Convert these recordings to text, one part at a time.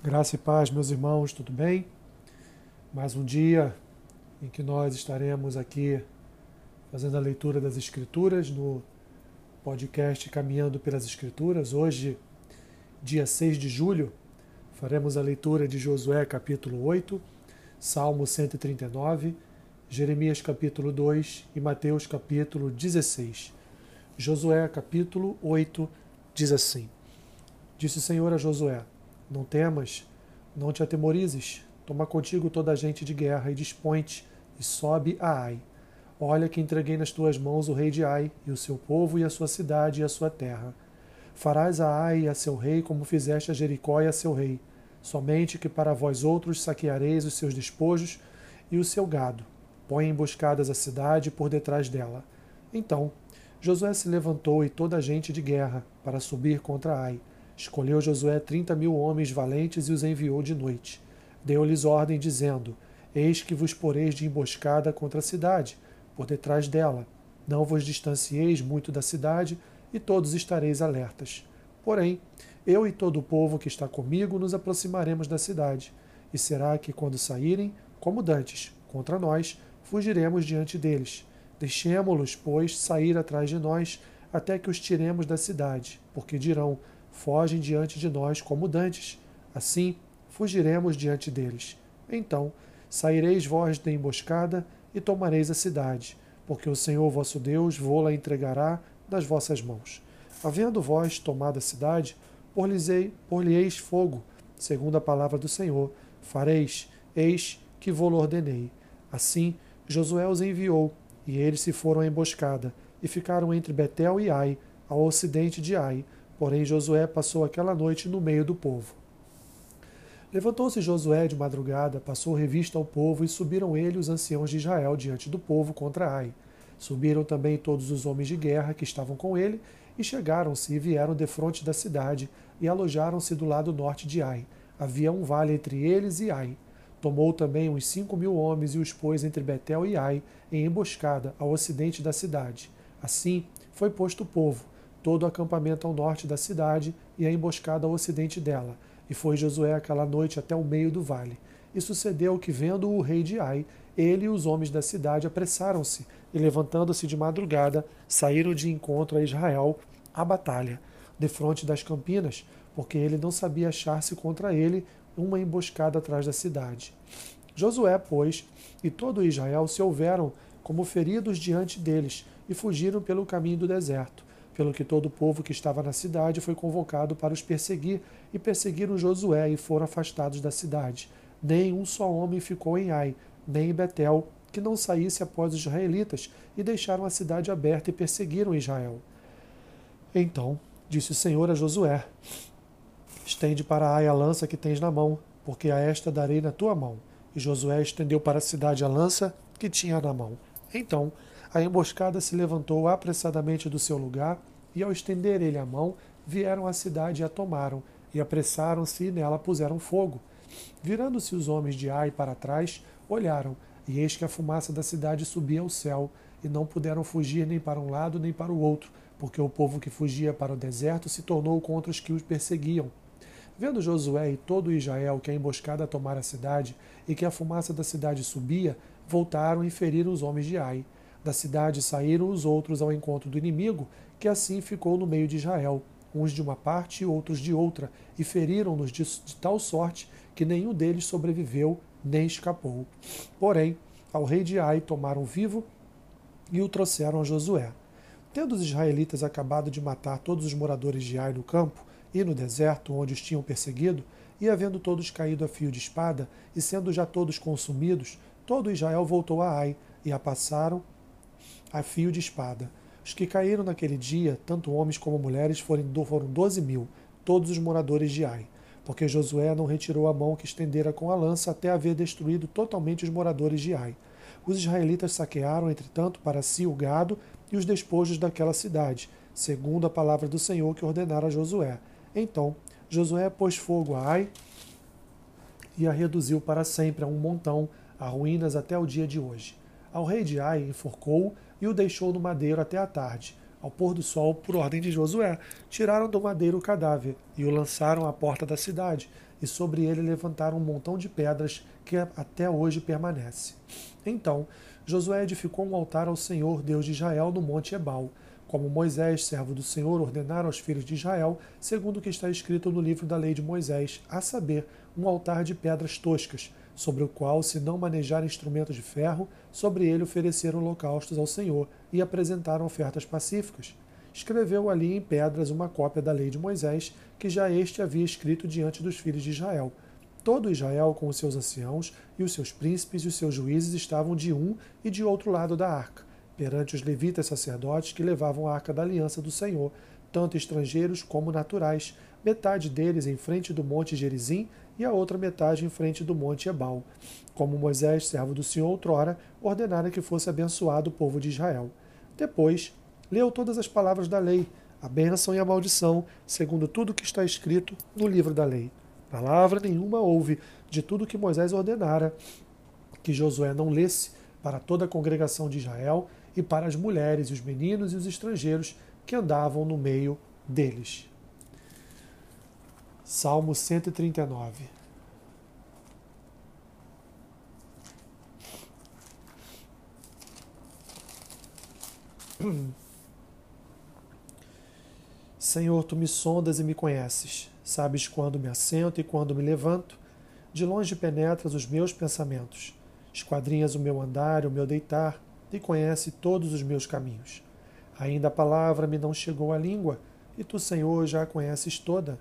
Graça e paz, meus irmãos, tudo bem? Mais um dia em que nós estaremos aqui fazendo a leitura das Escrituras no podcast Caminhando pelas Escrituras. Hoje, dia 6 de julho, faremos a leitura de Josué capítulo 8, Salmo 139, Jeremias capítulo 2 e Mateus capítulo 16. Josué capítulo 8 diz assim: Disse o Senhor a Josué: não temas, não te atemorizes. Toma contigo toda a gente de guerra e dispõe-te e sobe a Ai. Olha que entreguei nas tuas mãos o rei de Ai, e o seu povo, e a sua cidade, e a sua terra. Farás a Ai e a seu rei como fizeste a Jericó e a seu rei. Somente que para vós outros saqueareis os seus despojos e o seu gado. Põe emboscadas a cidade por detrás dela. Então Josué se levantou e toda a gente de guerra para subir contra Ai Escolheu Josué trinta mil homens valentes e os enviou de noite. Deu-lhes ordem, dizendo: Eis que vos poreis de emboscada contra a cidade, por detrás dela. Não vos distancieis muito da cidade, e todos estareis alertas. Porém, eu e todo o povo que está comigo nos aproximaremos da cidade, e será que, quando saírem, como dantes, contra nós, fugiremos diante deles. Deixemo-los, pois, sair atrás de nós, até que os tiremos da cidade, porque dirão: fogem diante de nós como dantes. Assim, fugiremos diante deles. Então, saireis vós da emboscada e tomareis a cidade, porque o Senhor vosso Deus vô-la entregará nas vossas mãos. Havendo vós tomado a cidade, por-lhe-eis fogo, segundo a palavra do Senhor, fareis, eis que vô-lo ordenei. Assim, Josué os enviou, e eles se foram à emboscada, e ficaram entre Betel e Ai, ao ocidente de Ai, Porém, Josué passou aquela noite no meio do povo. Levantou-se Josué de madrugada, passou revista ao povo, e subiram ele os anciãos de Israel diante do povo contra Ai. Subiram também todos os homens de guerra que estavam com ele, e chegaram-se e vieram defronte da cidade, e alojaram-se do lado norte de Ai. Havia um vale entre eles e Ai. Tomou também uns cinco mil homens e os pôs entre Betel e Ai, em emboscada, ao ocidente da cidade. Assim foi posto o povo, todo o acampamento ao norte da cidade e a emboscada ao ocidente dela. E foi Josué aquela noite até o meio do vale. E sucedeu que, vendo o rei de Ai, ele e os homens da cidade apressaram-se e, levantando-se de madrugada, saíram de encontro a Israel à batalha, defronte das campinas, porque ele não sabia achar-se contra ele uma emboscada atrás da cidade. Josué, pois, e todo Israel se houveram como feridos diante deles e fugiram pelo caminho do deserto pelo que todo o povo que estava na cidade foi convocado para os perseguir, e perseguiram Josué e foram afastados da cidade. Nem um só homem ficou em Ai, nem em Betel, que não saísse após os israelitas, e deixaram a cidade aberta e perseguiram Israel. Então disse o Senhor a Josué: Estende para Ai a lança que tens na mão, porque a esta darei na tua mão. E Josué estendeu para a cidade a lança que tinha na mão. Então a emboscada se levantou apressadamente do seu lugar, e ao estender ele a mão, vieram à cidade e a tomaram, e apressaram-se e nela puseram fogo. Virando-se os homens de Ai para trás, olharam, e eis que a fumaça da cidade subia ao céu, e não puderam fugir nem para um lado nem para o outro, porque o povo que fugia para o deserto se tornou contra os que os perseguiam. Vendo Josué e todo Israel que a emboscada tomara a cidade e que a fumaça da cidade subia, voltaram e feriram os homens de Ai. Da cidade saíram os outros ao encontro do inimigo, que assim ficou no meio de Israel, uns de uma parte e outros de outra, e feriram-nos de, de tal sorte que nenhum deles sobreviveu nem escapou. Porém, ao rei de Ai tomaram vivo e o trouxeram a Josué. Tendo os israelitas acabado de matar todos os moradores de Ai no campo e no deserto onde os tinham perseguido, e havendo todos caído a fio de espada, e sendo já todos consumidos, todo Israel voltou a Ai, e a passaram a fio de espada. Os que caíram naquele dia, tanto homens como mulheres, foram doze mil, todos os moradores de Ai, porque Josué não retirou a mão que estendera com a lança até haver destruído totalmente os moradores de Ai. Os israelitas saquearam, entretanto, para si o gado e os despojos daquela cidade, segundo a palavra do Senhor que ordenara a Josué. Então Josué pôs fogo a Ai e a reduziu para sempre a um montão, a ruínas até o dia de hoje. Ao rei de Ai enforcou e o deixou no madeiro até a tarde. ao pôr do sol, por ordem de Josué, tiraram do madeiro o cadáver e o lançaram à porta da cidade, e sobre ele levantaram um montão de pedras que até hoje permanece. Então Josué edificou um altar ao Senhor, Deus de Israel, no monte Ebal, como Moisés, servo do Senhor, ordenara aos filhos de Israel, segundo o que está escrito no livro da lei de Moisés, a saber, um altar de pedras toscas, sobre o qual, se não manejar instrumentos de ferro, sobre ele ofereceram holocaustos ao Senhor e apresentaram ofertas pacíficas. Escreveu ali em pedras uma cópia da lei de Moisés, que já este havia escrito diante dos filhos de Israel. Todo Israel, com os seus anciãos e os seus príncipes e os seus juízes, estavam de um e de outro lado da arca, perante os levitas sacerdotes que levavam a arca da aliança do Senhor, tanto estrangeiros como naturais, metade deles em frente do monte Gerizim e a outra metade em frente do monte Ebal, como Moisés, servo do Senhor outrora, ordenara que fosse abençoado o povo de Israel. Depois, leu todas as palavras da lei, a bênção e a maldição, segundo tudo que está escrito no livro da lei. Palavra nenhuma houve de tudo que Moisés ordenara, que Josué não lesse para toda a congregação de Israel e para as mulheres os meninos e os estrangeiros que andavam no meio deles. Salmo 139 Senhor, tu me sondas e me conheces. Sabes quando me assento e quando me levanto. De longe penetras os meus pensamentos. Esquadrinhas o meu andar o meu deitar, e conhece todos os meus caminhos. Ainda a palavra me não chegou à língua, e tu, Senhor, já a conheces toda.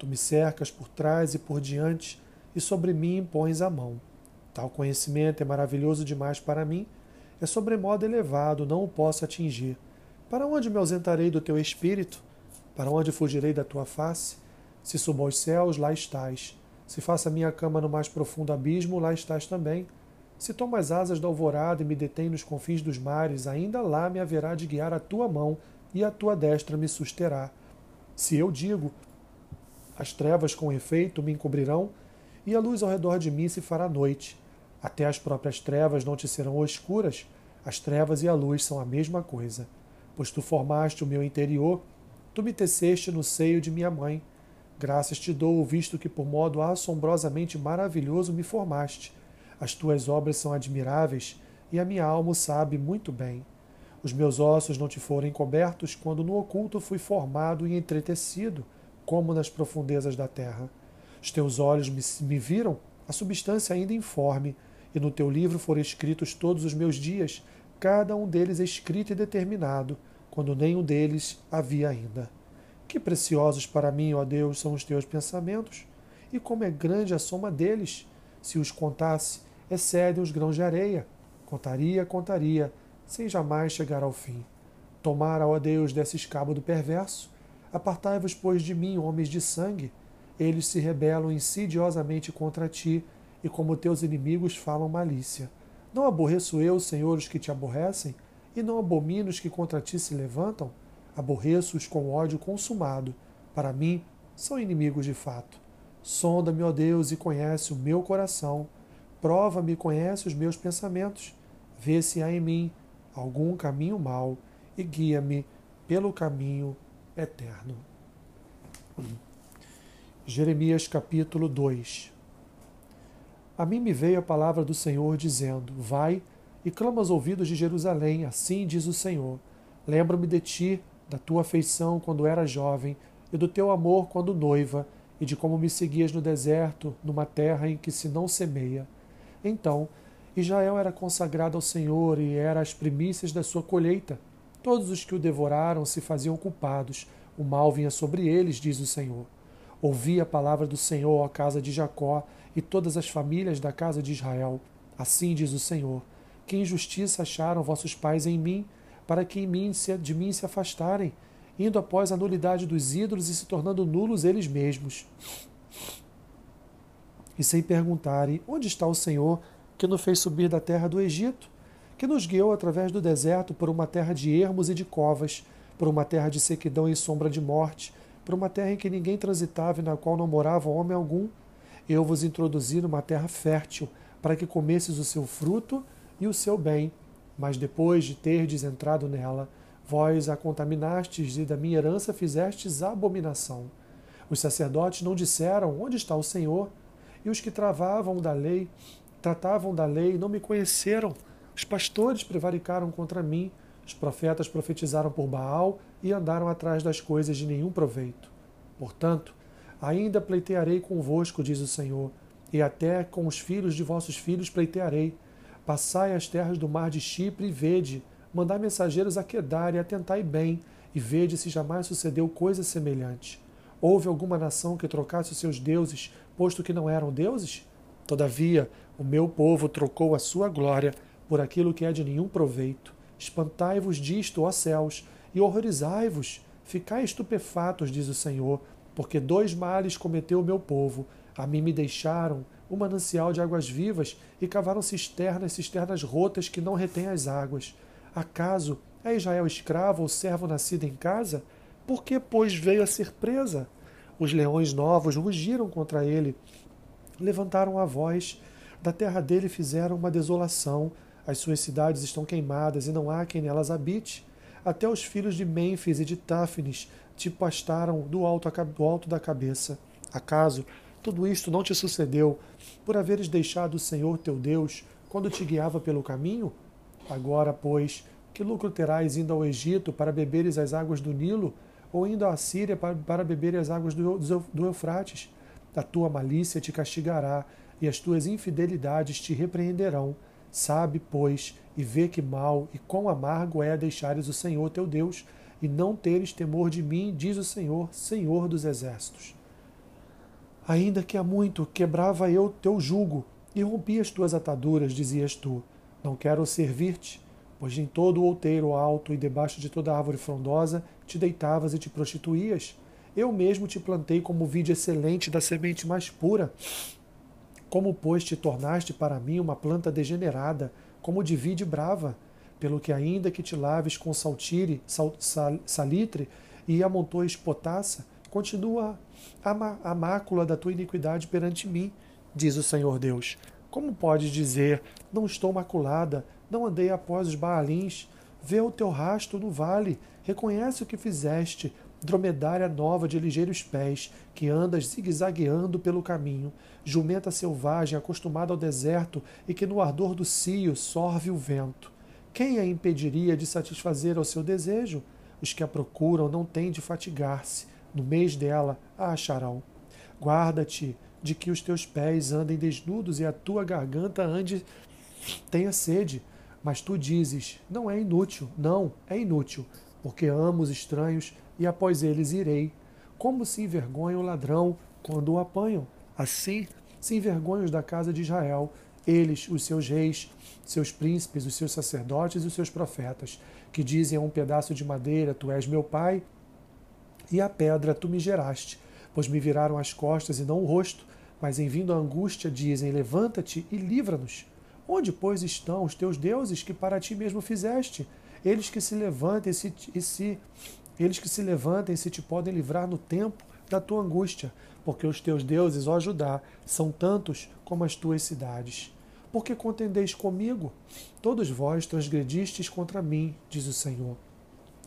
Tu me cercas por trás e por diante, e sobre mim pões a mão. Tal conhecimento é maravilhoso demais para mim, é sobremodo elevado, não o posso atingir. Para onde me ausentarei do teu espírito? Para onde fugirei da tua face? Se subo aos céus, lá estás. Se faço a minha cama no mais profundo abismo, lá estás também. Se tomo as asas da alvorada e me detém nos confins dos mares, ainda lá me haverá de guiar a tua mão e a tua destra me susterá. Se eu digo, as trevas com efeito me encobrirão, e a luz ao redor de mim se fará noite. Até as próprias trevas não te serão escuras, as trevas e a luz são a mesma coisa. Pois tu formaste o meu interior, tu me teceste no seio de minha mãe. Graças te dou, visto que por modo assombrosamente maravilhoso me formaste. As tuas obras são admiráveis, e a minha alma sabe muito bem. Os meus ossos não te foram encobertos quando no oculto fui formado e entretecido como nas profundezas da terra. Os teus olhos me, me viram, a substância ainda informe, e no teu livro foram escritos todos os meus dias, cada um deles escrito e determinado, quando nenhum deles havia ainda. Que preciosos para mim, ó Deus, são os teus pensamentos, e como é grande a soma deles. Se os contasse, excedem os grãos de areia. Contaria, contaria, sem jamais chegar ao fim. Tomara, ó Deus, desse escabo do perverso, Apartai-vos, pois, de mim, homens de sangue. Eles se rebelam insidiosamente contra ti, e como teus inimigos falam malícia. Não aborreço eu, Senhor, os que te aborrecem, e não abomino os que contra ti se levantam? Aborreço-os com ódio consumado. Para mim, são inimigos de fato. Sonda-me, ó Deus, e conhece o meu coração. Prova-me conhece os meus pensamentos. Vê se há em mim algum caminho mau e guia-me pelo caminho eterno. Jeremias capítulo 2 A mim me veio a palavra do Senhor dizendo: Vai e clama aos ouvidos de Jerusalém, assim diz o Senhor. Lembro-me de ti, da tua afeição quando era jovem, e do teu amor quando noiva, e de como me seguias no deserto, numa terra em que se não semeia. Então, Israel era consagrado ao Senhor e era as primícias da sua colheita. Todos os que o devoraram se faziam culpados. O mal vinha sobre eles, diz o Senhor. Ouvi a palavra do Senhor, à casa de Jacó, e todas as famílias da casa de Israel. Assim diz o Senhor: Que injustiça acharam vossos pais em mim, para que em mim se, de mim se afastarem, indo após a nulidade dos ídolos e se tornando nulos eles mesmos. E sem perguntarem: Onde está o Senhor que nos fez subir da terra do Egito? Que nos guiou através do deserto por uma terra de ermos e de covas, por uma terra de sequidão e sombra de morte, por uma terra em que ninguém transitava e na qual não morava homem algum. Eu vos introduzi numa terra fértil, para que comesses o seu fruto e o seu bem. Mas depois de terdes entrado nela, Vós a contaminastes e da minha herança fizestes abominação. Os sacerdotes não disseram: Onde está o Senhor? E os que travavam da lei, tratavam da lei, não me conheceram. Os pastores prevaricaram contra mim. Os profetas profetizaram por Baal e andaram atrás das coisas de nenhum proveito. Portanto, ainda pleitearei convosco, diz o Senhor, e até com os filhos de vossos filhos pleitearei. Passai as terras do mar de Chipre e vede, mandai mensageiros a Quedar e atentai bem, e vede se jamais sucedeu coisa semelhante. Houve alguma nação que trocasse os seus deuses, posto que não eram deuses? Todavia, o meu povo trocou a sua glória por aquilo que é de nenhum proveito. Espantai-vos disto, ó céus, e horrorizai-vos. Ficai estupefatos, diz o Senhor, porque dois males cometeu o meu povo. A mim me deixaram um manancial de águas vivas e cavaram cisternas, cisternas rotas que não retêm as águas. Acaso é Israel escravo ou servo nascido em casa? Por que, pois, veio a ser presa? Os leões novos rugiram contra ele, levantaram a voz, da terra dele fizeram uma desolação, as suas cidades estão queimadas e não há quem nelas habite. Até os filhos de Mênfis e de Táfnis te pastaram do alto, do alto da cabeça. Acaso tudo isto não te sucedeu por haveres deixado o Senhor teu Deus quando te guiava pelo caminho? Agora, pois, que lucro terás indo ao Egito para beberes as águas do Nilo, ou indo à Síria para, para beber as águas do, do Eufrates? A tua malícia te castigará, e as tuas infidelidades te repreenderão. Sabe, pois, e vê que mal e quão amargo é deixares o Senhor teu Deus, e não teres temor de mim, diz o Senhor, Senhor dos exércitos. Ainda que há muito quebrava eu teu jugo e rompi as tuas ataduras, dizias tu. Não quero servir-te, pois em todo o outeiro alto e debaixo de toda árvore frondosa te deitavas e te prostituías. Eu mesmo te plantei como vide excelente da semente mais pura. Como, pois, te tornaste para mim uma planta degenerada, como de vide brava, pelo que ainda que te laves com saltire, sal, sal, salitre e amontoes potassa, continua a, a mácula da tua iniquidade perante mim, diz o Senhor Deus. Como podes dizer, não estou maculada, não andei após os baalins? Vê o teu rasto no vale, reconhece o que fizeste, dromedária nova de ligeiros pés, que andas zigue-zagueando pelo caminho, jumenta selvagem acostumada ao deserto e que no ardor do cio sorve o vento. Quem a impediria de satisfazer ao seu desejo? Os que a procuram não têm de fatigar-se, no mês dela a acharão. Guarda-te de que os teus pés andem desnudos e a tua garganta ande tenha sede. Mas tu dizes: Não é inútil, não, é inútil, porque amo os estranhos e após eles irei. Como se envergonha o ladrão quando o apanham? Assim se envergonham os da casa de Israel, eles, os seus reis, seus príncipes, os seus sacerdotes e os seus profetas, que dizem a um pedaço de madeira: Tu és meu pai, e a pedra tu me geraste, pois me viraram as costas e não o rosto, mas em vindo a angústia dizem: Levanta-te e livra-nos. Onde, pois, estão os teus deuses que para ti mesmo fizeste? Eles que se levantem se, e se eles que se levantem se te podem livrar no tempo da tua angústia, porque os teus deuses, ó Judá, são tantos como as tuas cidades. Porque contendeis comigo? Todos vós transgredistes contra mim, diz o Senhor.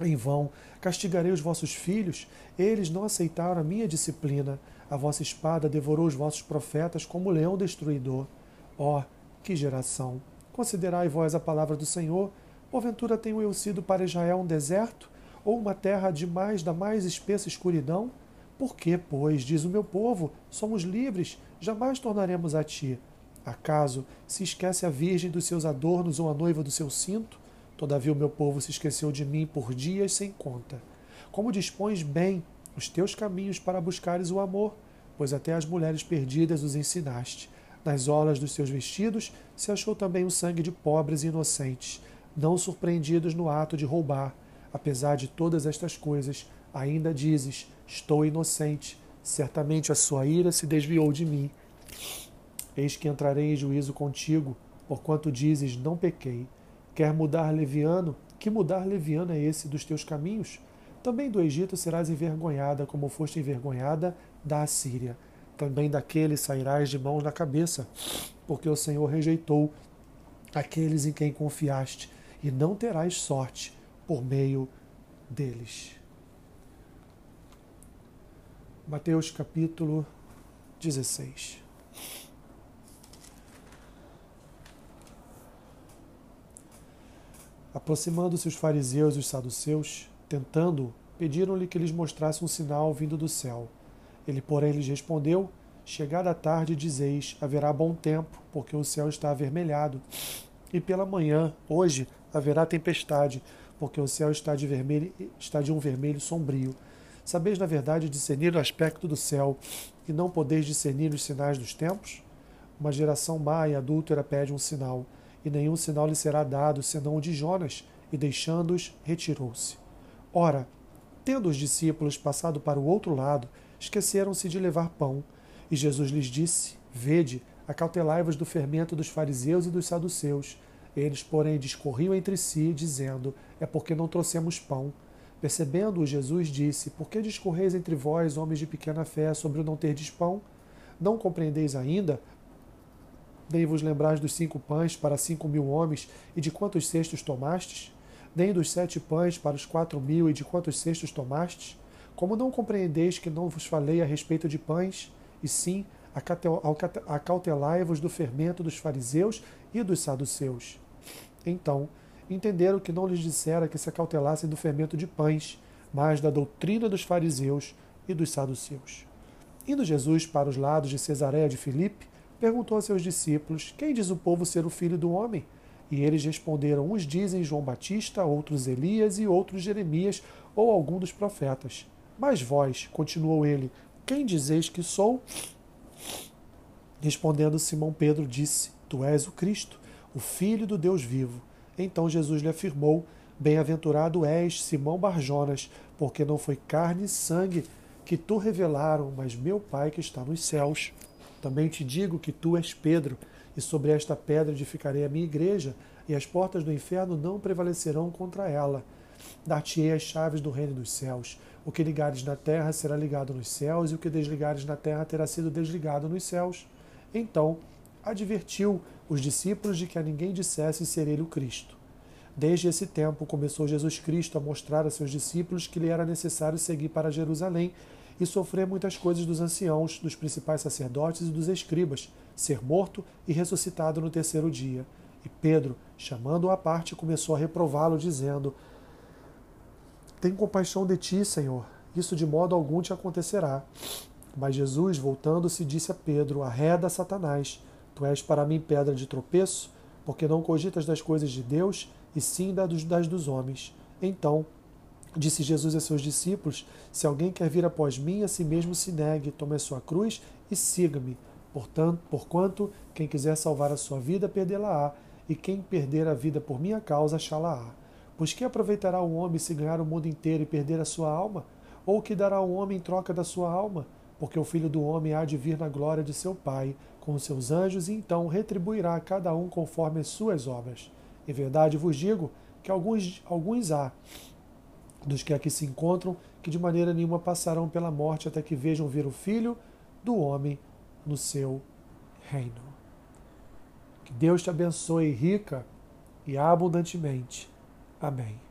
Em vão castigarei os vossos filhos, eles não aceitaram a minha disciplina. A vossa espada devorou os vossos profetas como leão destruidor. Ó, oh, que geração! Considerai vós a palavra do Senhor. Porventura tenho eu sido para Israel um deserto, ou uma terra de mais da mais espessa escuridão? Por que, pois, diz o meu povo, somos livres, jamais tornaremos a ti? Acaso se esquece a virgem dos seus adornos ou a noiva do seu cinto? Todavia o meu povo se esqueceu de mim por dias sem conta. Como dispões bem os teus caminhos para buscares o amor, pois até as mulheres perdidas os ensinaste. Nas olas dos seus vestidos se achou também o sangue de pobres e inocentes, não surpreendidos no ato de roubar. Apesar de todas estas coisas, ainda dizes: Estou inocente. Certamente a sua ira se desviou de mim. Eis que entrarei em juízo contigo, porquanto dizes: Não pequei. Quer mudar leviano? Que mudar leviano é esse dos teus caminhos? Também do Egito serás envergonhada, como foste envergonhada da Assíria. Também daquele sairás de mãos na cabeça, porque o Senhor rejeitou aqueles em quem confiaste, e não terás sorte por meio deles. Mateus capítulo 16. Aproximando-se os fariseus e os saduceus, tentando, pediram-lhe que lhes mostrasse um sinal vindo do céu. Ele, porém, lhes respondeu: Chegada a tarde, dizeis: haverá bom tempo, porque o céu está avermelhado. E pela manhã, hoje, haverá tempestade, porque o céu está de, vermelho, está de um vermelho sombrio. Sabeis, na verdade, discernir o aspecto do céu, e não podeis discernir os sinais dos tempos? Uma geração má e adúltera pede um sinal, e nenhum sinal lhe será dado, senão o de Jonas, e deixando-os, retirou-se. Ora, tendo os discípulos passado para o outro lado, esqueceram-se de levar pão. E Jesus lhes disse: Vede, acautelai-vos do fermento dos fariseus e dos saduceus. Eles, porém, discorriam entre si, dizendo: É porque não trouxemos pão. Percebendo-o, Jesus disse: Por que discorreis entre vós, homens de pequena fé, sobre o não terdes pão? Não compreendeis ainda? Nem vos lembrais dos cinco pães para cinco mil homens, e de quantos cestos tomastes? Nem dos sete pães para os quatro mil, e de quantos cestos tomastes? Como não compreendeis que não vos falei a respeito de pães? e sim acautelai-vos do fermento dos fariseus e dos saduceus. Então, entenderam que não lhes dissera que se acautelassem do fermento de pães, mas da doutrina dos fariseus e dos saduceus. Indo Jesus para os lados de Cesareia de Filipe, perguntou a seus discípulos: Quem diz o povo ser o filho do homem? E eles responderam: Uns dizem João Batista, outros Elias e outros Jeremias ou algum dos profetas. Mas vós, continuou ele, quem dizeis que sou? Respondendo Simão Pedro, disse: Tu és o Cristo, o Filho do Deus vivo. Então Jesus lhe afirmou: Bem-aventurado és, Simão Barjonas, porque não foi carne e sangue que tu revelaram, mas meu Pai que está nos céus. Também te digo que tu és Pedro, e sobre esta pedra edificarei a minha igreja, e as portas do inferno não prevalecerão contra ela. Dar-te-ei as chaves do reino dos céus. O que ligares na terra será ligado nos céus, e o que desligares na terra terá sido desligado nos céus. Então advertiu os discípulos de que a ninguém dissesse ser ele o Cristo. Desde esse tempo começou Jesus Cristo a mostrar a seus discípulos que lhe era necessário seguir para Jerusalém e sofrer muitas coisas dos anciãos, dos principais sacerdotes e dos escribas, ser morto e ressuscitado no terceiro dia. E Pedro, chamando-o à parte, começou a reprová-lo, dizendo: tem compaixão de ti, Senhor. Isso de modo algum te acontecerá. Mas Jesus, voltando-se, disse a Pedro: Arreda, Satanás. Tu és para mim pedra de tropeço, porque não cogitas das coisas de Deus, e sim das dos homens. Então, disse Jesus a seus discípulos: Se alguém quer vir após mim, a si mesmo se negue, tome a sua cruz e siga-me. Portanto, porquanto quem quiser salvar a sua vida, perdê-la-á, e quem perder a vida por minha causa, achá-la-á. Pois que aproveitará o homem se ganhar o mundo inteiro e perder a sua alma? Ou que dará o homem em troca da sua alma? Porque o filho do homem há de vir na glória de seu Pai, com seus anjos, e então retribuirá a cada um conforme as suas obras. Em verdade vos digo que alguns, alguns há, dos que aqui se encontram, que de maneira nenhuma passarão pela morte até que vejam vir o Filho do homem no seu reino. Que Deus te abençoe rica e abundantemente. Amém.